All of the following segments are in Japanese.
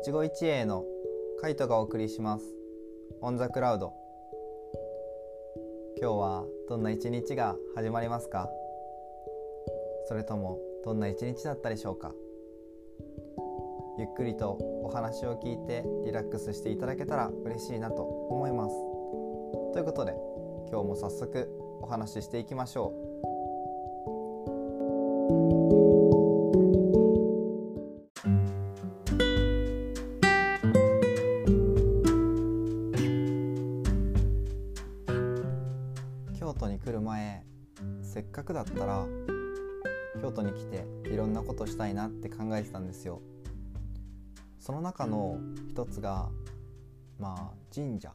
一期一会のカイトがお送りします。オンザクラウド。今日はどんな一日が始まりますか？それともどんな一日だったでしょうか？ゆっくりとお話を聞いてリラックスしていただけたら嬉しいなと思います。ということで今日も早速お話ししていきましょう。神社。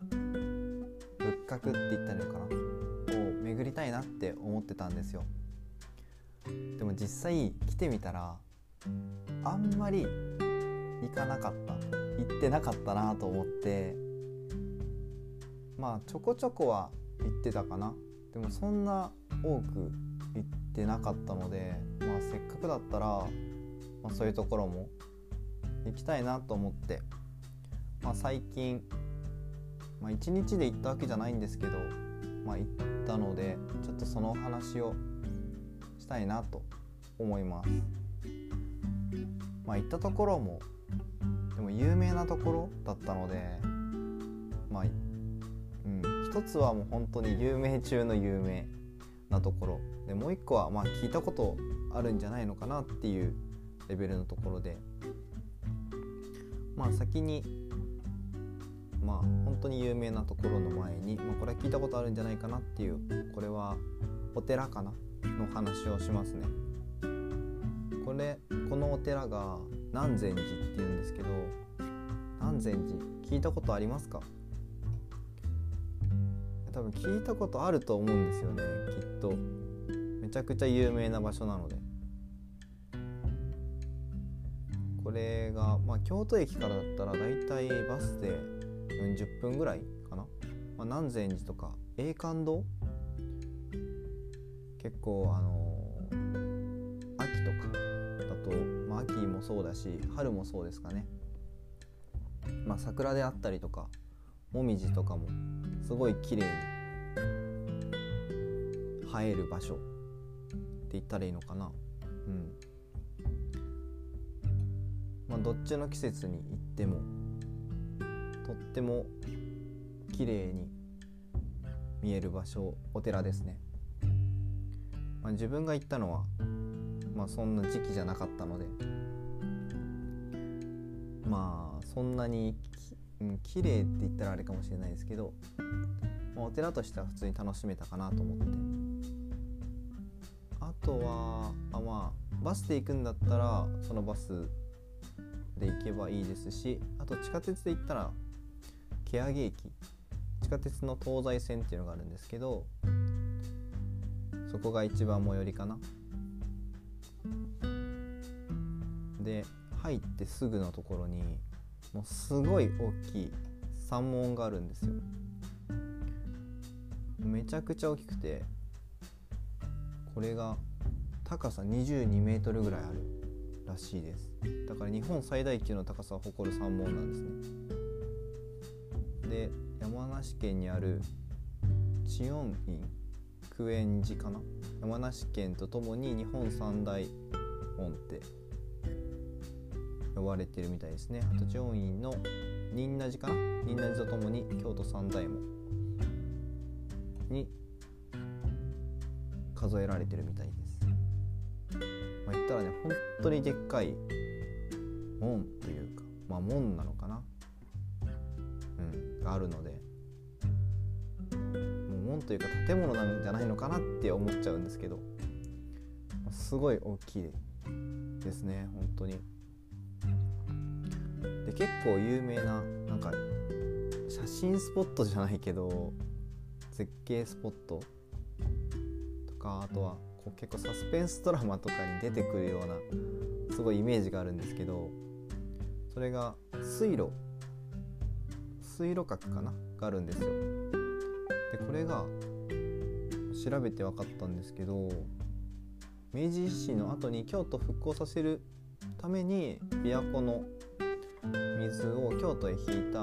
仏閣って言ったらいいのかな？を巡りたいなって思ってたんですよ。でも実際来てみたらあんまり行かなかった。行ってなかったなと思って。まあちょこちょこは行ってたかな。でもそんな多く行ってなかったので、まあ、せっかくだったら、まあ、そういうところも行きたいなと思って、まあ、最近、まあ、1日で行ったわけじゃないんですけど、まあ、行ったのでちょっとそのお話をしたいなと思います。まあ、行ったところもでも有名なところだったのでまあうん一つはもう本当に有名中の有名なところでもう一個はまあ聞いたことあるんじゃないのかなっていうレベルのところでまあ先にまあ本当に有名なところの前に、まあ、これは聞いたことあるんじゃないかなっていうこれはお寺かなの話をしますね。これこのお寺が南禅寺っていうんですけど南禅寺聞いたことありますか？多分聞いたことあると思うんですよねきっと。めちゃくちゃ有名な場所なので。これが、まあ、京都駅からだったらだいたいバスで40分ぐらいかな、まあ、南禅寺とか栄冠堂？結構あのー、秋とかだと、まあ、秋もそうだし春もそうですかね、まあ、桜であったりとかもみじとかもすごい綺麗に映える場所って言ったらいいのかな。うん。まあどっちの季節に行ってもとっても綺麗に見える場所お寺ですね、まあ、自分が行ったのはまあそんな時期じゃなかったのでまあそんなにうん、綺麗って言ったらあれかもしれないですけど、まあ、お寺としては普通に楽しめたかなと思って。あとはあまあバスで行くんだったらそのバスで行けばいいですしあと地下鉄で行ったら欅駅地下鉄の東西線っていうのがあるんですけどそこが一番最寄りかな。で入ってすぐのところにもうすごい大きい山門があるんですよ。めちゃくちゃ大きくてこれが高さ22メートルぐらいあるらしいです。だから日本最大級の高さを誇る山門なんですね。で山梨県にある知恩院久遠寺かな？山梨県とともに日本三大門って呼ばれてるみたいですね。あと上院の仁和寺かな？仁和寺とともに京都三大門に数えられてるみたいです。まあ言ったらね本当にでっかい門というかまあ門なのかがあるのでもう門というか建物なんじゃないのかなって思っちゃうんですけどすごい大きいですね本当に。で結構有名ななんか写真スポットじゃないけど絶景スポットとかあとはこう結構サスペンスドラマとかに出てくるようなすごいイメージがあるんですけどそれが水路水路閣かな？があるんですよ。でこれが調べて分かったんですけど明治維新の後に京都復興させるために琵琶湖の水を京都へ引いた、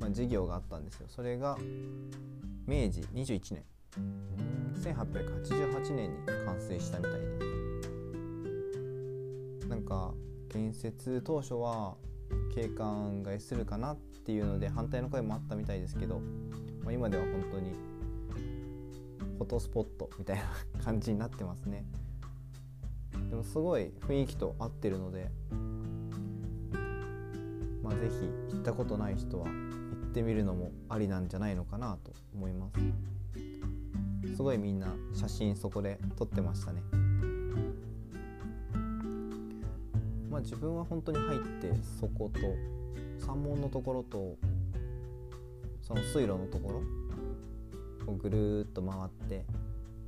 まあ、事業があったんですよ。それが明治21年。1888年に完成したみたいで。すなんか建設当初は景観がするかなっていうので反対の声もあったみたいですけど、まあ、今では本当にフォトスポットみたいな感じになってますね。でもすごい雰囲気と合ってるのでまあ是非行ったことない人は行ってみるのもありなんじゃないのかなと思います。すごいみんな写真そこで撮ってましたね。まあ自分は本当に入ってそこと山門のところとその水路のところをぐるっと回って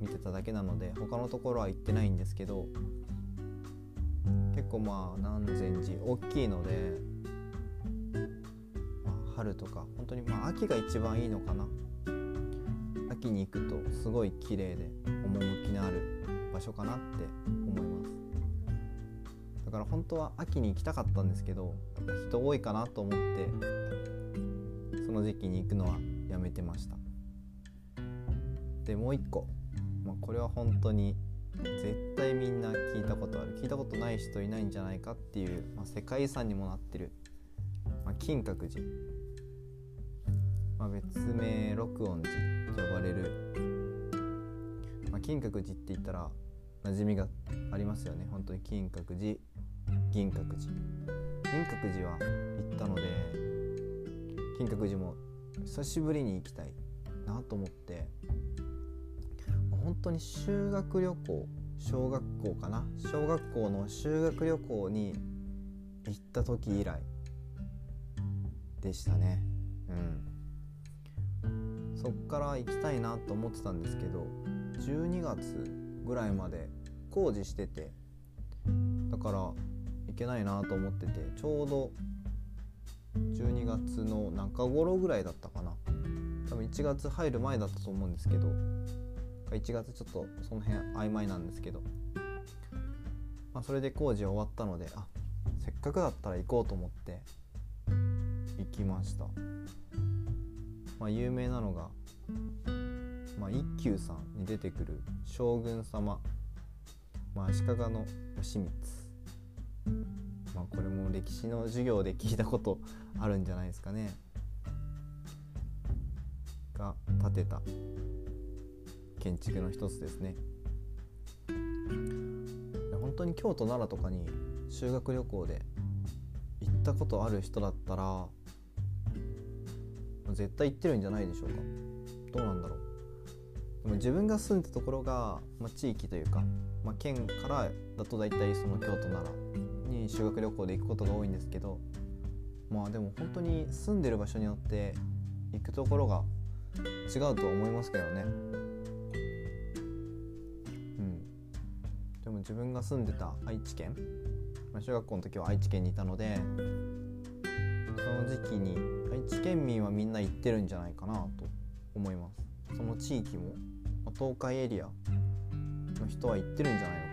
見てただけなので他のところは行ってないんですけど結構まあ南禅寺大きいので、まあ、春とか本当にまあ秋が一番いいのかな。秋に行くとすごい綺麗で趣のある場所かなってだから本当は秋に行きたかったんですけど人多いかなと思ってその時期に行くのはやめてました。でもう一個、まあ、これは本当に絶対みんな聞いたことある。聞いたことない人いないんじゃないかっていう、まあ、世界遺産にもなってる、まあ、金閣寺、まあ、別名六音寺と呼ばれる、まあ、金閣寺って言ったら馴染みがありますよね。本当に金閣寺銀閣寺。銀閣寺は行ったので金閣寺も久しぶりに行きたいなと思って本当に修学旅行小学校かな？小学校の修学旅行に行った時以来でしたね。うん。そっから行きたいなと思ってたんですけど12月ぐらいまで工事しててだからけないなと思っててちょうど12月の中頃ぐらいだったかな。多分1月入る前だったと思うんですけど1月ちょっとその辺曖昧なんですけど、まあ、それで工事終わったのであせっかくだったら行こうと思って行きました、まあ、有名なのが、まあ、一休さんに出てくる将軍様、まあ、足利の義満。まあこれも歴史の授業で聞いたことあるんじゃないですかね。が建てた建築の一つですね。本当に京都奈良とかに修学旅行で行ったことある人だったら絶対行ってるんじゃないでしょうか。どうなんだろう。でも自分が住んでたところが、まあ、地域というか、まあ、県からだと大体その京都奈良に修学旅行で行くことが多いんですけどまあでも本当に住んでる場所によって行くところが違うと思いますけどね。うん。でも自分が住んでた愛知県、ま、小学校の時は愛知県にいたのでその時期に愛知県民はみんな行ってるんじゃないかなと思います。その地域も、東海エリアの人は行ってるんじゃないの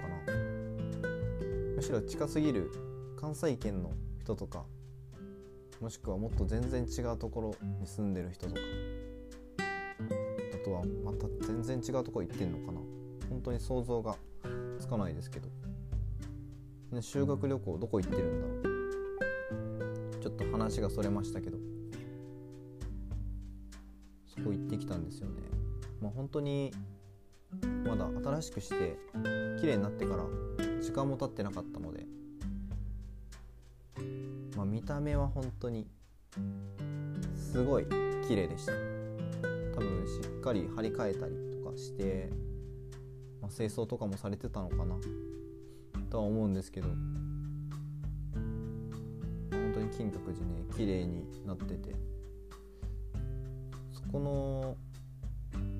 むしろ近すぎる関西圏の人とかもしくはもっと全然違うところに住んでる人とかあとはまた全然違うとこ行ってんのかな。本当に想像がつかないですけど、ね、修学旅行どこ行ってるんだろう。ちょっと話がそれましたけど。そこ行ってきたんですよね。まあ本当にまだ新しくして綺麗になってから時間も経ってなかったので。まあ見た目は本当にすごい綺麗でした。多分しっかり張り替えたりとかしてまあ、清掃とかもされてたのかなとは思うんですけど。本当に金閣寺ね綺麗になってて。そこの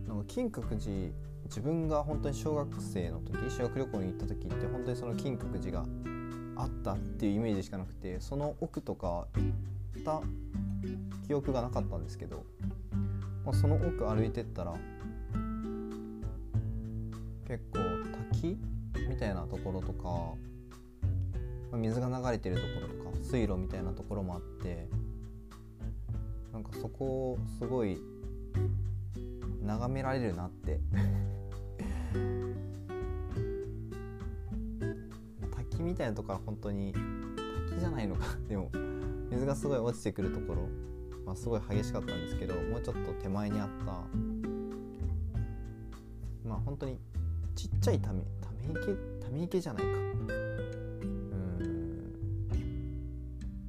なんか金閣寺自分が本当に小学生の時修学旅行に行った時って本当にその金閣寺があったっていうイメージしかなくてその奥とか行った記憶がなかったんですけど、まあ、その奥歩いてったら結構滝みたいなところとか水が流れてるところとか水路みたいなところもあってなんかそこをすごい眺められるなってみたいなとこは本当に滝じゃないのか。でも水がすごい落ちてくるところ、まあ、すごい激しかったんですけどもうちょっと手前にあった。まあ本当にちっちゃいためため池ため池じゃないか。うん。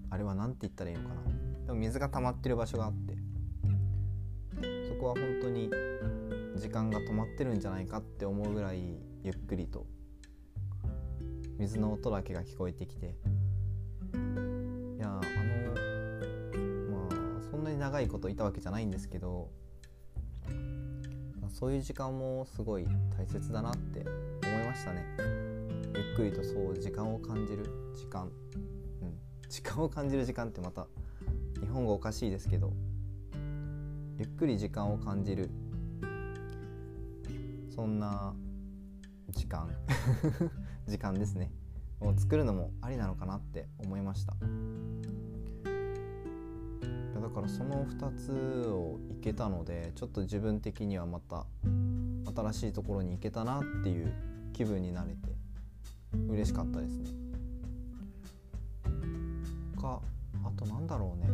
あれは何て言ったらいいのかな。でも水が溜まってる場所があって。そこは本当に時間が止まってるんじゃないかって思うぐらいゆっくりと水の音だけが聞こえてきて。いやあのまあそんなに長いこといたわけじゃないんですけどそういう時間もすごい大切だなって思いましたね。ゆっくりとそう時間を感じる時間。うん。時間を感じる時間ってまた日本語おかしいですけど。ゆっくり時間を感じる。そんな時間。時間ですね。を作るのもありなのかなって思いました。だからその2つをいけたのでちょっと自分的にはまた新しいところに行けたなっていう気分になれて嬉しかったですね。かあとなんだろうね。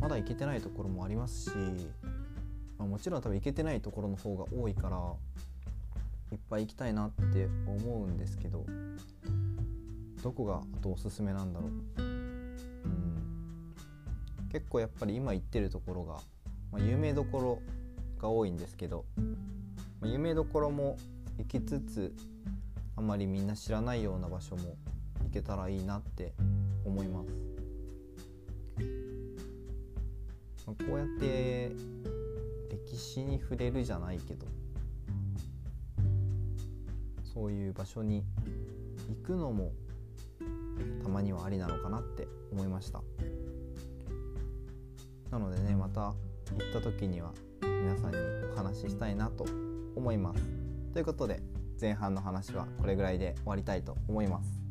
まだ行けてないところもありますし、まあ、もちろん多分行けてないところの方が多いからいっぱい行きたいなって思うんですけどどこがあとおすすめなんだろう？うん。結構やっぱり今行ってるところが、まあ、有名どころが多いんですけど、まあ、有名どころも行きつつあまりみんな知らないような場所も行けたらいいなって思います、まあ、こうやって歴史に触れるじゃないけどそういう場所に行くのもたまにはありなのかなって思いました。なのでねまた行った時には皆さんにお話ししたいなと思います。ということで前半の話はこれぐらいで終わりたいと思います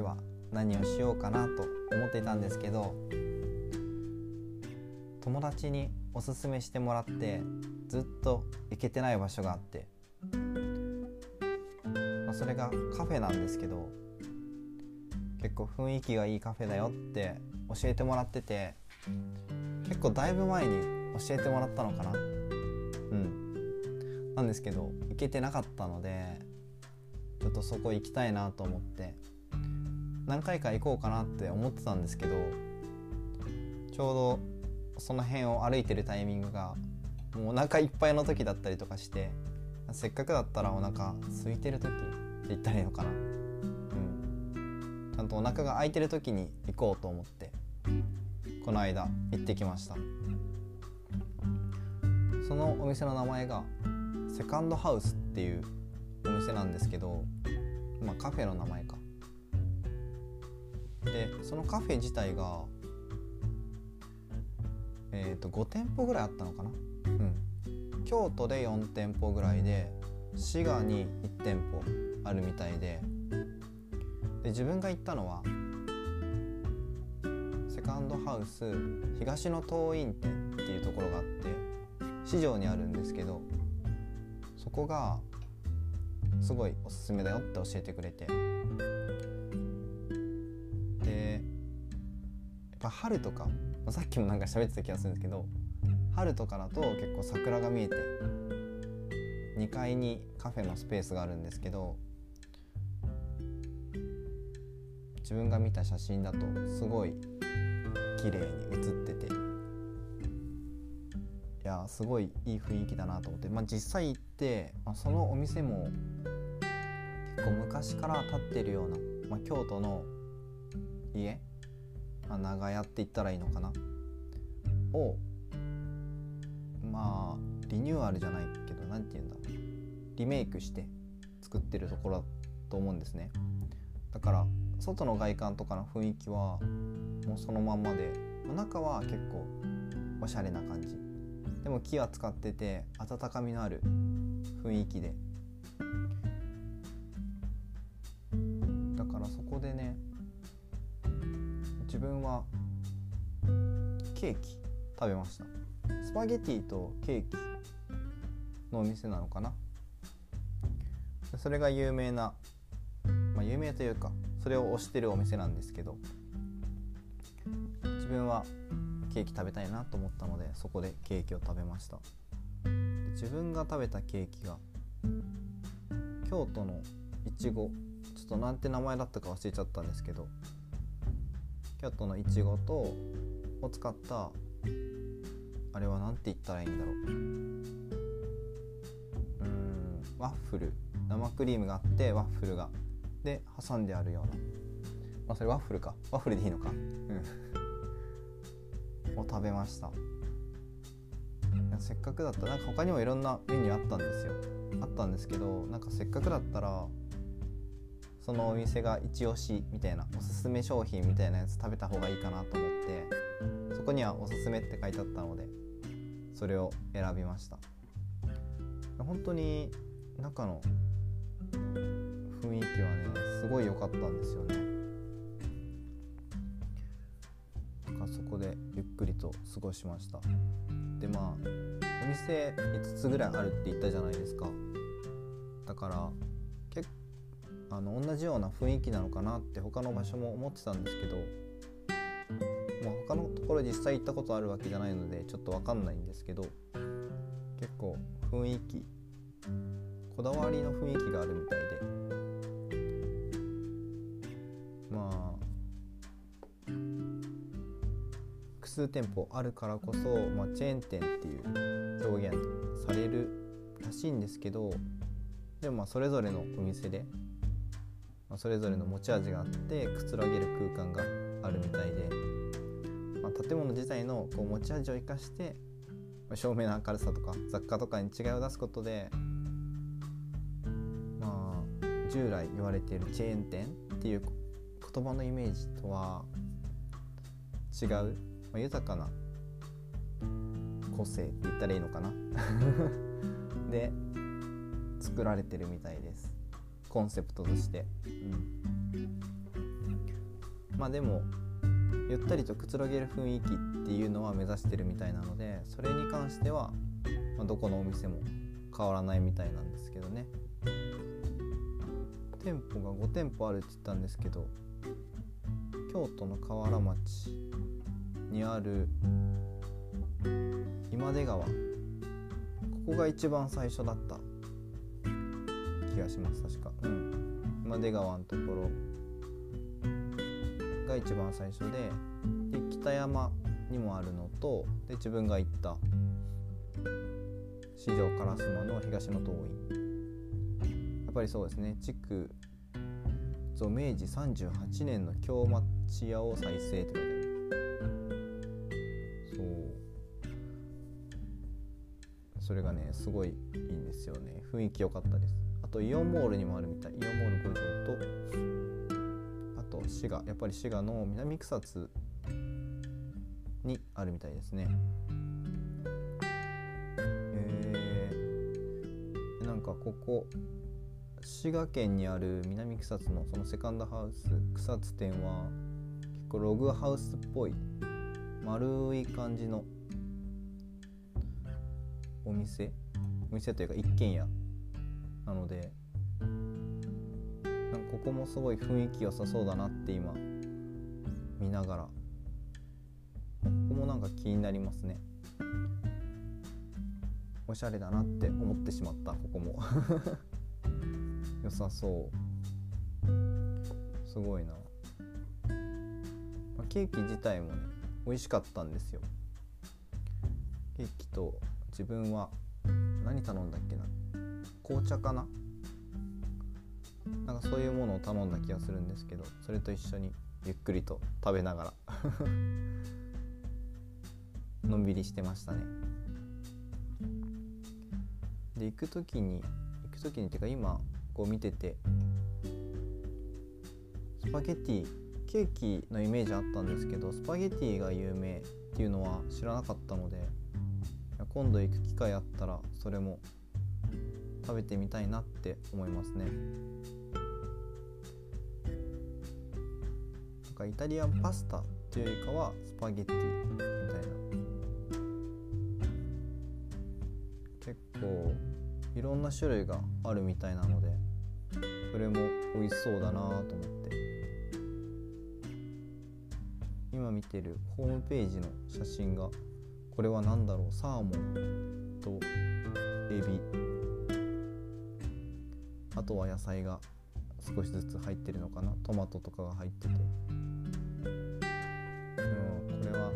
は何をしようかなと思っていたんですけど友達におすすめしてもらってずっと行けてない場所があって、まあ、それがカフェなんですけど結構雰囲気がいいカフェだよって教えてもらってて結構だいぶ前に教えてもらったのかな。うん。なんですけど行けてなかったのでちょっとそこ行きたいなと思って。何回か行こうかなって思ってたんですけどちょうどその辺を歩いてるタイミングがもうお腹いっぱいの時だったりとかしてせっかくだったらお腹空いてる時って言ったらいいのかな。うん。ちゃんとお腹が空いてる時に行こうと思ってこの間行ってきました。そのお店の名前がセカンドハウスっていうお店なんですけどまあカフェの名前か。でそのカフェ自体がえー、と5店舗ぐらいあったのかな、うん、京都で4店舗ぐらいで滋賀に1店舗あるみたいでで自分が行ったのはセカンドハウス東の東院店っていうところがあって市場にあるんですけどそこがすごいおすすめだよって教えてくれて。ぱ春とかさっきもなんか喋ってた気がするんですけど春とかだと結構桜が見えて2階にカフェのスペースがあるんですけど自分が見た写真だとすごい綺麗に写ってていやすごいいい雰囲気だなと思って、まあ、実際行って、まあ、そのお店も結構昔から建ってるような、まあ、京都の家まあ、長屋って言ったらいいのかな？をまあリニューアルじゃないけど何て言うんだろう。リメイクして作ってるところだと思うんですね。だから外の外観とかの雰囲気はもうそのまんまで中は結構おしゃれな感じ。でも木は使ってて温かみのある雰囲気で自分はケーキ食べました。スパゲティとケーキのお店なのかな。それが有名なまあ有名というかそれを推してるお店なんですけど自分はケーキ食べたいなと思ったのでそこでケーキを食べました。自分が食べたケーキが京都のいちごちょっとなんて名前だったか忘れちゃったんですけど京都のいちごとを使ったあれは何て言ったらいいんだろう。うんワッフル。生クリームがあってワッフルが。で挟んであるような。まあそれワッフルか。ワッフルでいいのか。うん。を食べました。せっかくだったらなんか他にもいろんなメニューあったんですよ。あったんですけどなんかせっかくだったらそのお店が一押しみたいなおすすめ商品みたいなやつ食べた方がいいかなと思ってそこにはおすすめって書いてあったのでそれを選びました。本当に中の雰囲気はねすごい良かったんですよね。かそこでゆっくりと過ごしました。でまあお店5つぐらいあるって言ったじゃないですか。だからあの同じような雰囲気なのかなって他の場所も思ってたんですけどまあ、他のところ実際行ったことあるわけじゃないのでちょっと分かんないんですけど結構雰囲気こだわりの雰囲気があるみたいで。まあ複数店舗あるからこそ、まあ、チェーン店っていう表現されるらしいんですけどでもまあそれぞれのお店で、まあ、それぞれの持ち味があってくつろげる空間があるみたいで。まあ、建物自体のこう持ち味を生かして照明の明るさとか雑貨とかに違いを出すことでまあ従来言われているチェーン店っていう言葉のイメージとは違う、まあ、豊かな個性って言ったらいいのかな で作られてるみたいですコンセプトとして、うん、まあでもゆったりとくつろげる雰囲気っていうのは目指してるみたいなのでそれに関しては、まあ、どこのお店も変わらないみたいなんですけどね。店舗が5店舗あるって言ったんですけど京都の河原町にある今出川。ここが一番最初だった。がします確か。うん。今出川のところが一番最初でで北山にもあるのとで自分が行った四条烏丸の東の桐院やっぱりそうですね。築そう明治38年の京町屋を再生って書いてある。そう。それがねすごいいいんですよね。雰囲気良かったです。とイオンモールにもあるみたい。イオンモール五条と。あと滋賀。やっぱり滋賀の南草津にあるみたいですね。えー、なんかここ滋賀県にある南草津のそのセカンドハウス草津店は結構ログハウスっぽい丸い感じのお店？お店というか一軒家なのでここもすごい雰囲気良さそうだなって今見ながらここもなんか気になりますね。おしゃれだなって思ってしまったここも。良さそう。すごいな、まあ、ケーキ自体もね美味しかったんですよ。ケーキと自分は何頼んだっけな？紅茶かな？なんかそういうものを頼んだ気がするんですけどそれと一緒にゆっくりと食べながら のんびりしてましたね。で行く時に行く時にっていうか今こう見ててスパゲティケーキのイメージあったんですけどスパゲティが有名っていうのは知らなかったので今度行く機会あったらそれも食べてみたいなって思いますね。なんかイタリアンパスタっていうよりかはスパゲッティみたいな。結構いろんな種類があるみたいなのでそれも美味しそうだなと思って。今見てるホームページの写真がこれは何だろう？サーモンとエビ。あとは野菜が少しずつ入ってるのかな。トマトとかが入ってて。うんこれは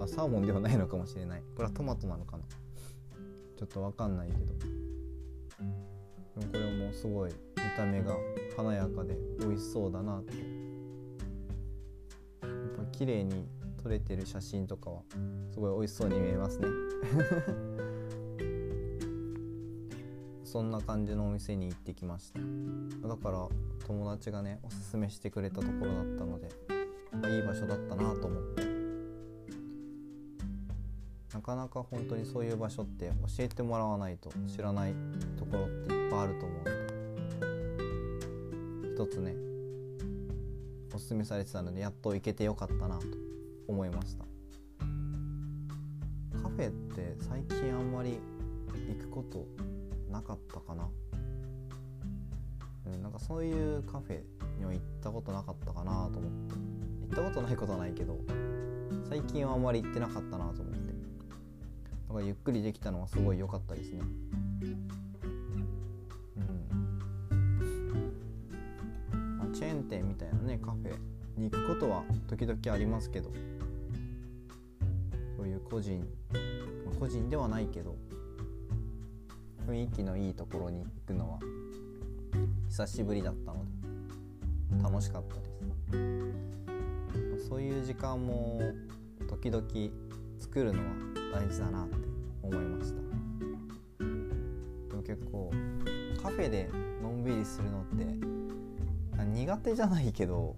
あサーモンではないのかもしれない。これはトマトなのかな。ちょっとわかんないけど。でもこれもすごい見た目が華やかで美味しそうだなってやっぱ綺麗に撮れてる写真とかはすごい美味しそうに見えますね。そんな感じのお店に行ってきました。だから友達がねおすすめしてくれたところだったので、ま、いい場所だったなと思って。なかなか本当にそういう場所って教えてもらわないと知らないところっていっぱいあると思うので。一つねおすすめされてたのでやっと行けてよかったなと思いました。カフェって最近あんまり行くことなかったかな、うん、なんかそういうカフェには行ったことなかったかなと思って。行ったことないことはないけど最近はあんまり行ってなかったなと思って。だからゆっくりできたのはすごい良かったですね。うん。まあ、チェーン店みたいなねカフェに行くことは時々ありますけど。そういう個人、個人ではないけど。雰囲気のいいところに行くのは久しぶりだったので楽しかったです。そういう時間も時々作るのは大事だなって思いました。でも結構カフェでのんびりするのって苦手じゃないけど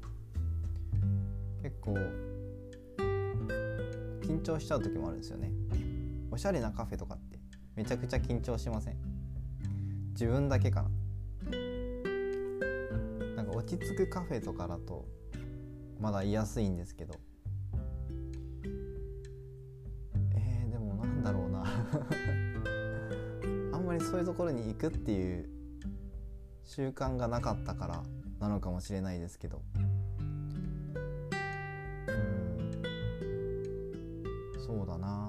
結構緊張しちゃう時もあるんですよね。おしゃれなカフェとかめちゃくちゃ緊張しません？自分だけかな？なんか落ち着くカフェとかだとまだ居やすいんですけど。えー、でもなんだろうな。あんまりそういうところに行くっていう習慣がなかったからなのかもしれないですけど。うん。そうだな。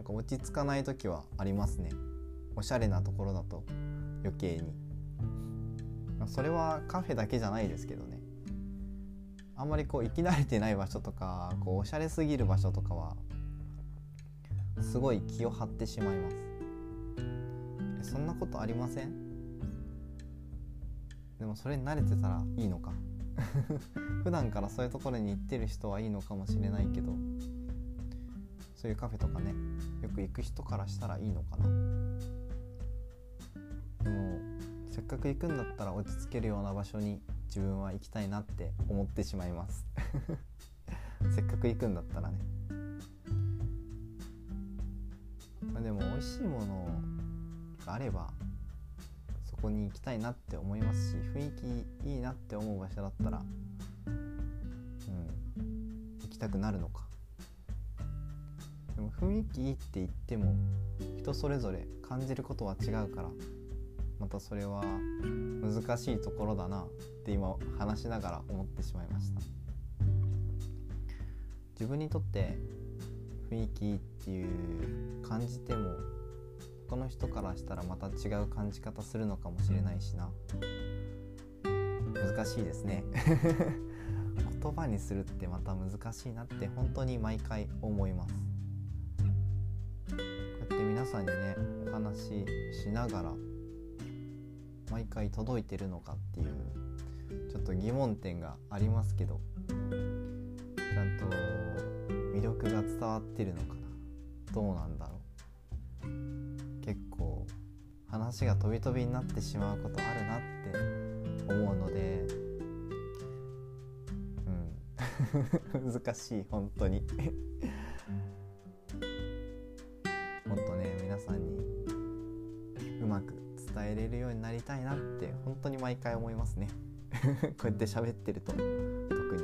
なんか落ち着かない時はありますね。おしゃれなところだと余計に。それはカフェだけじゃないですけどね。あんまりこう行き慣れてない場所とかこうおしゃれすぎる場所とかはすごい気を張ってしまいます。そんなことありません？でもそれに慣れてたらいいのか。普段からそういうところに行ってる人はいいのかもしれないけど。そういうカフェとかねよく行く人からしたらいいのかな。でもせっかく行くんだったら落ち着けるような場所に自分は行きたいなって思ってしまいます。せっかく行くんだったらね。まあでも美味しいものがあればそこに行きたいなって思いますし雰囲気いいなって思う場所だったらうん行きたくなるのか。でも雰囲気いいって言っても人それぞれ感じることは違うからまたそれは難しいところだなって今話しながら思ってしまいました。自分にとって雰囲気いいっていう感じても他の人からしたらまた違う感じ方するのかもしれないしな。難しいですね。言葉にするってまた難しいなって本当に毎回思います。さんにねお話ししながら毎回届いてるのかっていうちょっと疑問点がありますけどちゃんと魅力が伝わってるのかなどうなんだろう。結構話が飛び飛びになってしまうことあるなって思うのでうん。難しい本当に。く伝えれるようになりたいなって本当に毎回思いますね。こうやって喋ってると特に。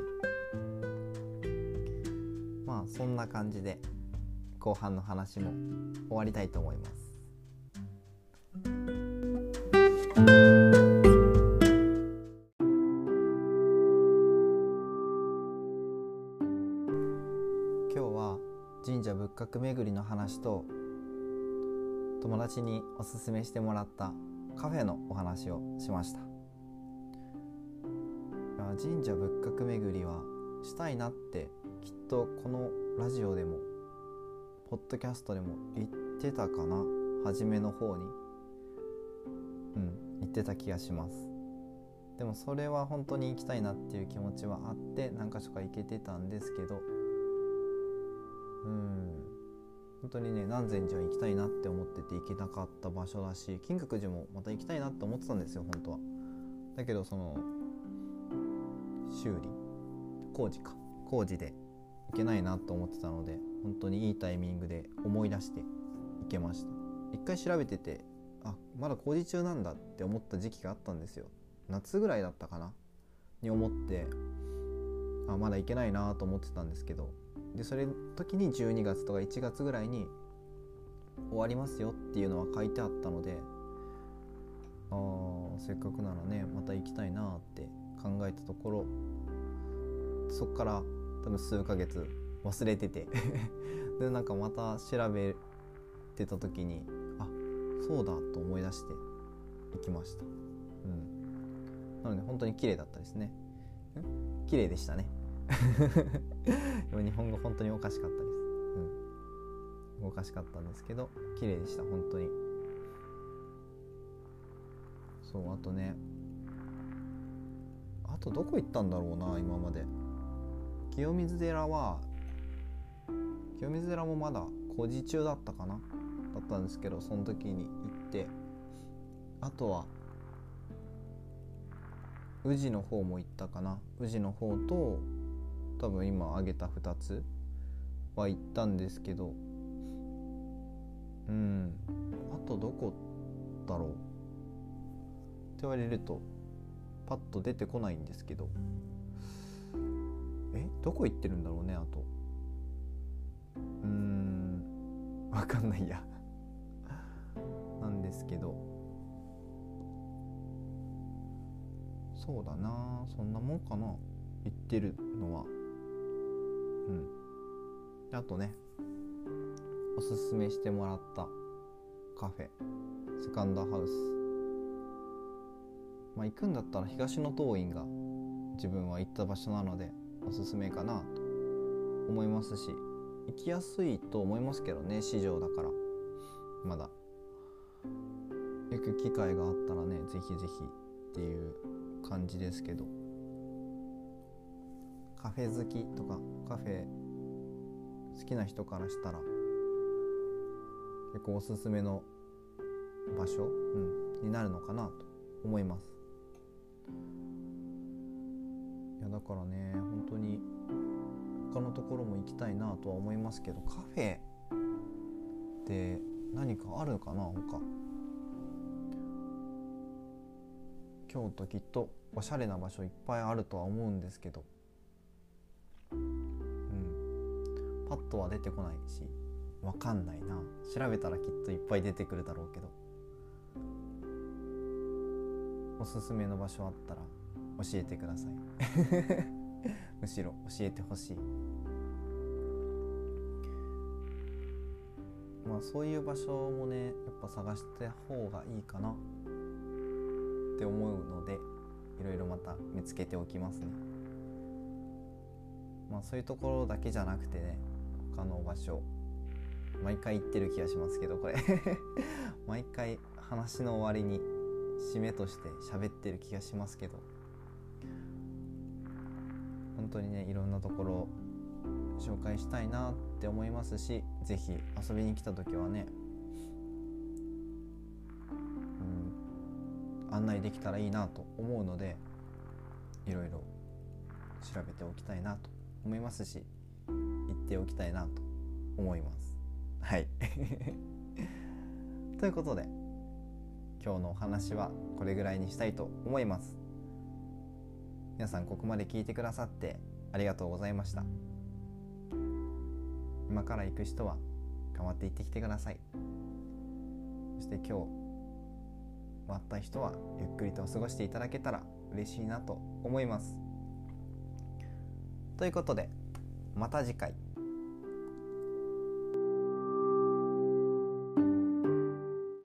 まあそんな感じで後半の話も終わりたいと思います。今日は神社仏閣巡りの話と友達におすすめしてもらったカフェのお話をしました。神社仏閣巡りはしたいなってきっとこのラジオでもポッドキャストでも言ってたかな？初めの方に。うん言ってた気がします。でもそれは本当に行きたいなっていう気持ちはあって何か所か行けてたんですけど。うん。本当にね南禅寺は行きたいなって思ってて行けなかった場所だし金閣寺もまた行きたいなって思ってたんですよ本当は。だけどその修理工事か。工事で行けないなと思ってたので本当にいいタイミングで思い出して行けました。一回調べててあまだ工事中なんだって思った時期があったんですよ。夏ぐらいだったかな？に思ってあまだ行けないなと思ってたんですけどでそれ時に12月とか1月ぐらいに終わりますよっていうのは書いてあったのであせっかくならねまた行きたいなって考えたところそっから多分数ヶ月忘れてて。でなんかまた調べてた時にあそうだと思い出して行きました。うん。なので本当に綺麗だったですね。綺麗でしたね。日本語本当におかしかったです。うん。おかしかったんですけど綺麗でした本当に。そうあとねあとどこ行ったんだろうな今まで。清水寺は清水寺もまだ工事中だったかなだったんですけどその時に行って。あとは宇治の方も行ったかな。宇治の方と多分今挙げた2つは行ったんですけどうん。あとどこだろう？って言われるとパッと出てこないんですけど。え？どこ行ってるんだろうねあと。うん。わかんないや。なんですけど。そうだな。そんなもんかな。行ってるのは。うん。あとねおすすめしてもらったカフェセカンドハウス。まあ行くんだったら東の桐院が自分は行った場所なのでおすすめかなと思いますし行きやすいと思いますけどね市場だから。まだ。行く機会があったらねぜひぜひっていう感じですけど。カフェ好きとかカフェ好きな人からしたら結構おすすめの場所、うん、になるのかなと思います。いやだからね本当に他のところも行きたいなとは思いますけどカフェって何かあるかな他。京都きっとおしゃれな場所いっぱいあるとは思うんですけど。パッとは出てこないしわかんないな。調べたらきっといっぱい出てくるだろうけど。おすすめの場所あったら教えてください。むしろ教えてほしい。まあそういう場所もねやっぱ探した方がいいかな。って思うのでいろいろまた見つけておきますね。まあそういうところだけじゃなくてね他の場所。毎回言ってる気がしますけどこれ。毎回話の終わりに締めとして喋ってる気がしますけど。本当にねいろんなところ紹介したいなって思いますし是非遊びに来た時はね、うん、案内できたらいいなと思うのでいろいろ調べておきたいなと思いますしっておきたいなと思います。はい。ということで今日のお話はこれぐらいにしたいと思います。皆さんここまで聞いてくださってありがとうございました。今から行く人は頑張って行ってきてください。そして今日終わった人はゆっくりと過ごしていただけたら嬉しいなと思います。ということでまた次回。